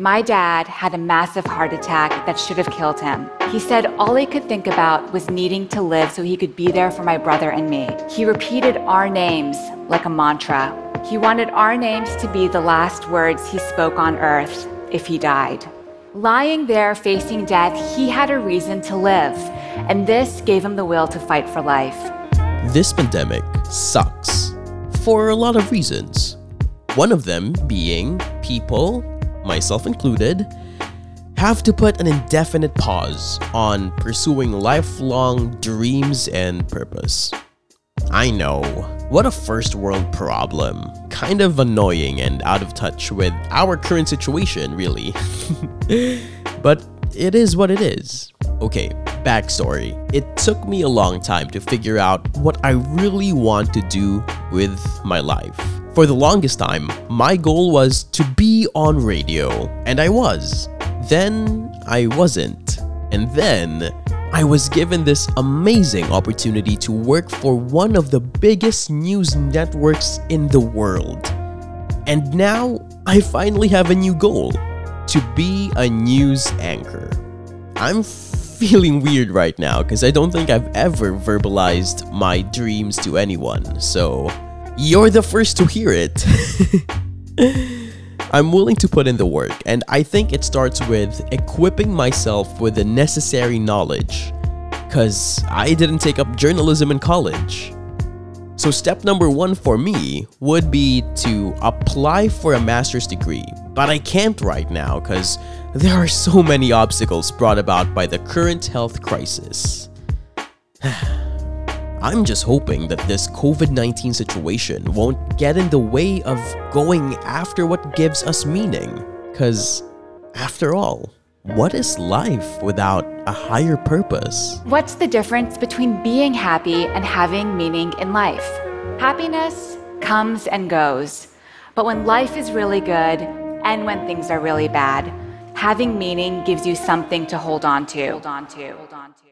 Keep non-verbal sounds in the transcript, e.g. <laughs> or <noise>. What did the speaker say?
My dad had a massive heart attack that should have killed him. He said all he could think about was needing to live so he could be there for my brother and me. He repeated our names like a mantra. He wanted our names to be the last words he spoke on earth if he died. Lying there facing death, he had a reason to live, and this gave him the will to fight for life. This pandemic sucks for a lot of reasons. One of them being people myself included, have to put an indefinite pause on pursuing lifelong dreams and purpose. I know, what a first world problem. Kind of annoying and out of touch with our current situation, really. <laughs> but it is what it is. Okay, backstory. It took me a long time to figure out what I really want to do with my life. For the longest time, my goal was to be on radio, and I was. Then I wasn't. And then I was given this amazing opportunity to work for one of the biggest news networks in the world. And now I finally have a new goal to be a news anchor. I'm feeling weird right now because I don't think I've ever verbalized my dreams to anyone, so you're the first to hear it. <laughs> I'm willing to put in the work, and I think it starts with equipping myself with the necessary knowledge, because I didn't take up journalism in college. So, step number one for me would be to apply for a master's degree, but I can't right now because there are so many obstacles brought about by the current health crisis. <sighs> <sighs> I'm just hoping that this COVID 19 situation won't get in the way of going after what gives us meaning. Because, after all, what is life without a higher purpose? What's the difference between being happy and having meaning in life? Happiness comes and goes. But when life is really good and when things are really bad, having meaning gives you something to hold on to. Hold on to. Hold on to.